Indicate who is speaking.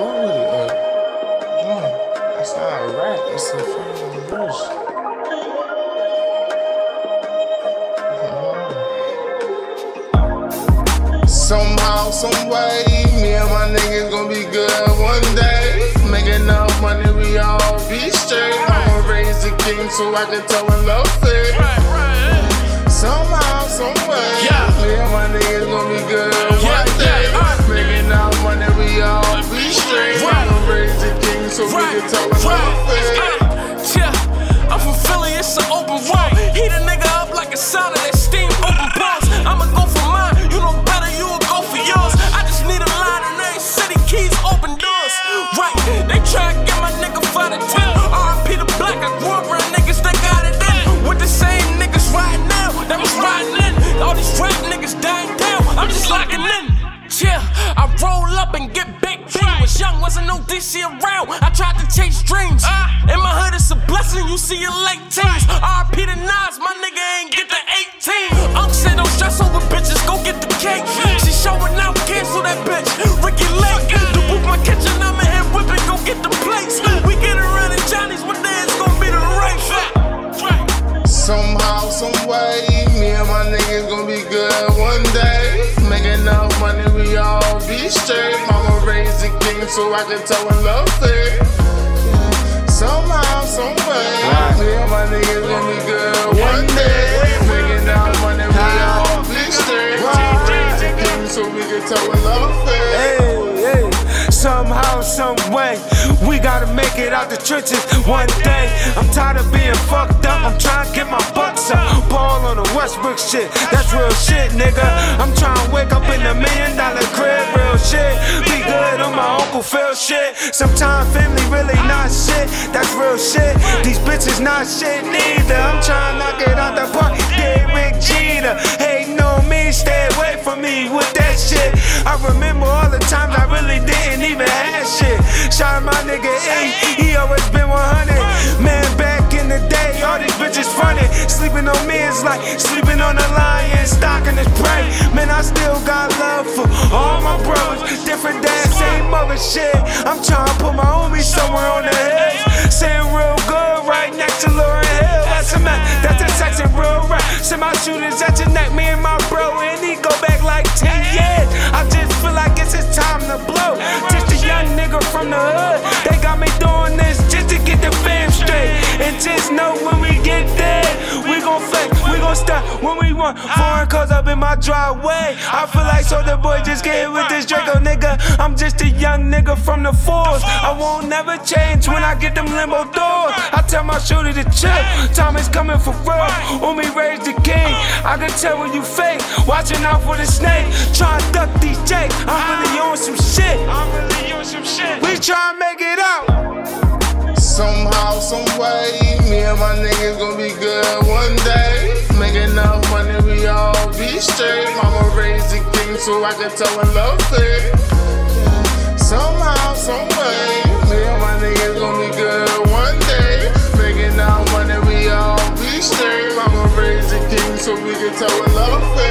Speaker 1: fuck with it. Like, that's not a rap. A fucking verse. Uh-huh. Somehow, some way, me and my niggas gon' be good one day. Make enough money, we all be straight. I'ma raise the king so I can tell when love it. So we can tell it.
Speaker 2: Uh, yeah, I'm from Philly, it's an open road. Heat a nigga up like a sauna that steam open pores. I'ma go for mine, you know better, you will go for yours. I just need a line in every city, keys open doors. Right, they try to get my nigga fight a ten. RP the black, I grew up around niggas that got it in. With the same niggas right now, that was riding in. All these rap niggas dying down, I'm just locking in. Yeah, I roll up and get young, wasn't no DC around. I tried to chase dreams. Ah. In my hood, it's a blessing. You see your late teens. RP to Nas, my nigga ain't get the 18. Unc said don't stress over bitches, go get the cake. She showing out, cancel that bitch. Ricki Lake, the book my kitchen, I'm in here whipping, go get the plates. We get around in Johnny's, one day it's gonna be the race.
Speaker 1: Somehow, some way, me and my niggas gonna be good one day. Make enough money, we all be straight. So I can tell when love it. Somehow, some way, me and my niggas gon' be good one day. Money, we all be straight. Mama raised the king so we can tell when love.
Speaker 3: Hey, hey. Somehow, some way, we gotta make it out the trenches one day. I'm tired of being fucked up. I'm trying to get my bucks up. Ball on the Westbrook shit, that's real shit, nigga. I'm trying to wake up in a million dollar crib, real shit. Be good on my Phil shit. Sometimes family really not shit, that's real shit. These bitches not shit neither. I'm trying to get out the park. Derek Jeter, hating on me, stay away from me with that shit. I remember all the times I really didn't even have shit. Shout out my nigga A, he always been 100. Man, back in the day, all these bitches funny. Sleeping on me is like sleeping on a lion, stocking his prey. Man, I still got love for all my brothers. Shit. I'm trying to put my homies somewhere on the head. Saying real good right next to Lauryn Hill. That's a man, that's a Texan real rap. Send my shooters at your neck, me and my bro, and he go back like 10 years. I just feel like it's his time to blow. Just a young nigga from the hood. They got me doing this just to get the fam straight. And just know when we get there, we gon' flex, we gon' stop when we want. Foreign cars up in my driveway. I feel like so the boy just get hit with this Draco nigga. I'm just a young nigga from the force. I won't never change when I get them Lambo doors. I tell my shooter to chill. Time is coming for real. When we raise the king, I can tell when you fake. Watching out for the snake. Try to duck these jakes. I'm really on some shit. I'm really on some shit. We try to make it out.
Speaker 1: Somehow, some way, me and my niggas gonna be good one day. Make enough money, we all be straight. Mama raised the so I can tell when love sick. Somehow, someway, me and my niggas gonna be good one day. Making our money, we all be straight. I'ma raise the king so we can tell when love sick.